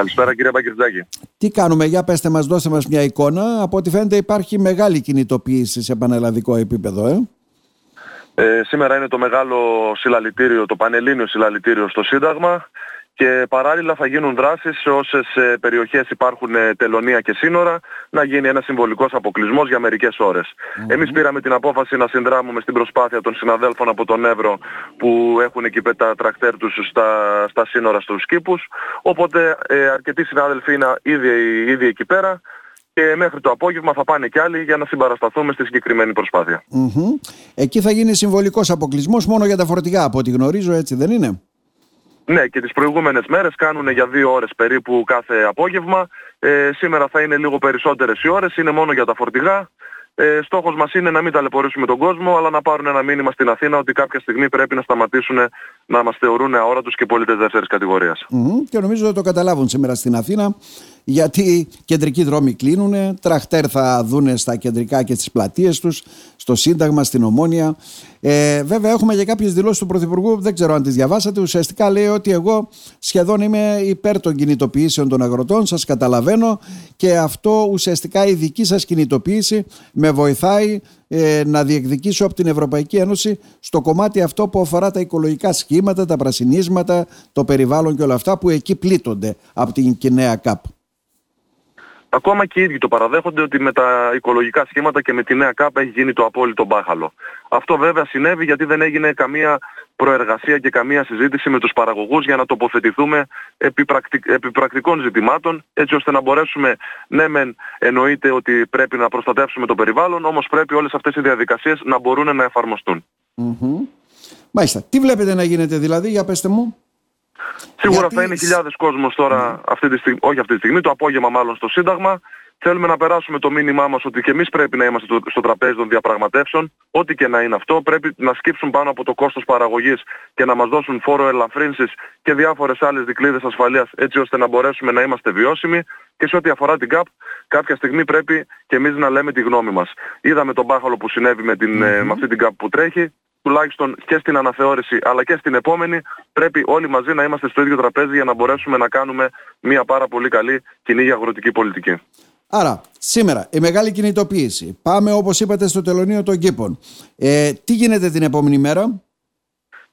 Καλησπέρα κύριε Μπακυρτζάκη. Τι κάνουμε, για πέστε μας, δώστε μας μια εικόνα. Από ό,τι φαίνεται υπάρχει μεγάλη κινητοποίηση σε πανελλαδικό επίπεδο, ε. Ε, σήμερα είναι το μεγάλο συλλαλητήριο, το πανελλήνιο συλλαλητήριο στο Σύνταγμα και παράλληλα θα γίνουν δράσεις σε όσες ε, περιοχές υπάρχουν ε, τελωνία και σύνορα να γίνει ένας συμβολικός αποκλεισμός για μερικές Εμείς πήραμε την απόφαση να συνδράμουμε στην προσπάθεια των συναδέλφων από τον Εύρο που έχουν εκεί τα τρακτέρ τους στα, στα σύνορα στους κήπους οπότε ε, αρκετοί συνάδελφοι είναι ήδη, ήδη εκεί πέρα και μέχρι το απόγευμα θα πάνε κι άλλοι για να συμπαρασταθούμε στη συγκεκριμένη Εκεί θα γίνει συμβολικός αποκλεισμός μόνο για τα φορτηγά από ό,τι γνωρίζω έτσι δεν είναι; Ναι, και τις προηγούμενες μέρες κάνουν για δύο ώρες περίπου κάθε απόγευμα. Ε, σήμερα θα είναι λίγο περισσότερες οι ώρες, είναι μόνο για τα φορτηγά. Ε, στόχος μας είναι να μην ταλαιπωρήσουμε τον κόσμο, αλλά να πάρουν ένα μήνυμα στην Αθήνα ότι κάποια στιγμή πρέπει να σταματήσουν να μας θεωρούν αόρατους και πολίτες δεύτερης κατηγορίας. Mm-hmm. Και νομίζω ότι το καταλάβουν σήμερα στην Αθήνα, γιατί κεντρικοί δρόμοι κλείνουν, τραχτέρ θα δούνε στα κεντρικά και στις πλατείες τους, στο Σύνταγμα, στην Ομόνια. Ε, βέβαια έχουμε και κάποιες δηλώσεις του Πρωθυπουργού, δεν ξέρω αν τις διαβάσατε, ουσιαστικά λέει ότι εγώ σχεδόν είμαι υπέρ των κινητοποιήσεων των αγροτών, σας καταλαβαίνω και αυτό ουσιαστικά η δική σας κινητοποίηση με βοηθάει ε, να διεκδικήσω από την Ευρωπαϊκή Ένωση στο κομμάτι αυτό που αφορά τα οικολογικά σχήματα, τα πρασινίσματα, το περιβάλλον και όλα αυτά που εκεί πλήττονται από την κοινέα ΚΑΠ. Ακόμα και οι ίδιοι το παραδέχονται ότι με τα οικολογικά σχήματα και με τη νέα ΚΑΠ έχει γίνει το απόλυτο μπάχαλο. Αυτό βέβαια συνέβη γιατί δεν έγινε καμία προεργασία και καμία συζήτηση με τους παραγωγούς για να τοποθετηθούμε επί, πρακτικών ζητημάτων έτσι ώστε να μπορέσουμε, ναι μεν εννοείται ότι πρέπει να προστατεύσουμε το περιβάλλον όμως πρέπει όλες αυτές οι διαδικασίες να μπορούν να εφαρμοστούν. Mm-hmm. Μάλιστα. Τι βλέπετε να γίνεται δηλαδή, για πέστε μου; Σίγουρα θα είναι χιλιάδες κόσμος τώρα, ναι. αυτή τη στιγμή, όχι αυτή τη στιγμή, το απόγευμα μάλλον στο Σύνταγμα. Θέλουμε να περάσουμε το μήνυμά μας ότι και εμείς πρέπει να είμαστε στο τραπέζι των διαπραγματεύσεων, ό,τι και να είναι αυτό. Πρέπει να σκύψουν πάνω από το κόστος παραγωγής και να μας δώσουν φόρο ελαφρύνσης και διάφορες άλλες δικλείδες ασφαλείας έτσι ώστε να μπορέσουμε να είμαστε βιώσιμοι και σε ό,τι αφορά την ΚΑΠ κάποια στιγμή πρέπει και εμείς να λέμε τη γνώμη μας. Είδαμε τον μπάχαλο που συνέβη με, την, mm-hmm. με αυτή την ΚΑΠ που τρέχει τουλάχιστον και στην αναθεώρηση αλλά και στην επόμενη πρέπει όλοι μαζί να είμαστε στο ίδιο τραπέζι για να μπορέσουμε να κάνουμε μια πάρα πολύ καλή κοινή αγροτική πολιτική. Άρα, σήμερα η μεγάλη κινητοποίηση. Πάμε όπως είπατε στο τελωνίο των κήπων. Ε, τι γίνεται την επόμενη μέρα;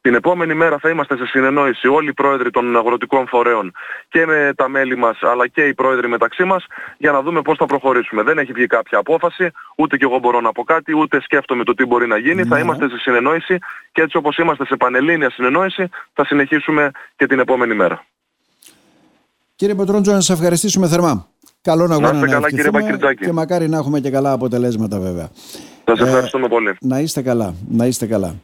Την επόμενη μέρα θα είμαστε σε συνεννόηση όλοι οι πρόεδροι των αγροτικών φορέων και με τα μέλη μας αλλά και οι πρόεδροι μεταξύ μας για να δούμε πώς θα προχωρήσουμε. Δεν έχει βγει κάποια απόφαση, ούτε και εγώ μπορώ να πω κάτι, ούτε σκέφτομαι το τι μπορεί να γίνει. Θα ναι. είμαστε σε συνεννόηση και έτσι όπως είμαστε σε πανελλήνια συνεννόηση θα συνεχίσουμε και την επόμενη μέρα. Κύριε Πετρόντζο, να σας ευχαριστήσουμε θερμά. Καλό να, να είστε καλά κύριε Και μακάρι να έχουμε και καλά αποτελέσματα βέβαια. Σας ευχαριστούμε πολύ. Να είστε καλά. Να είστε καλά.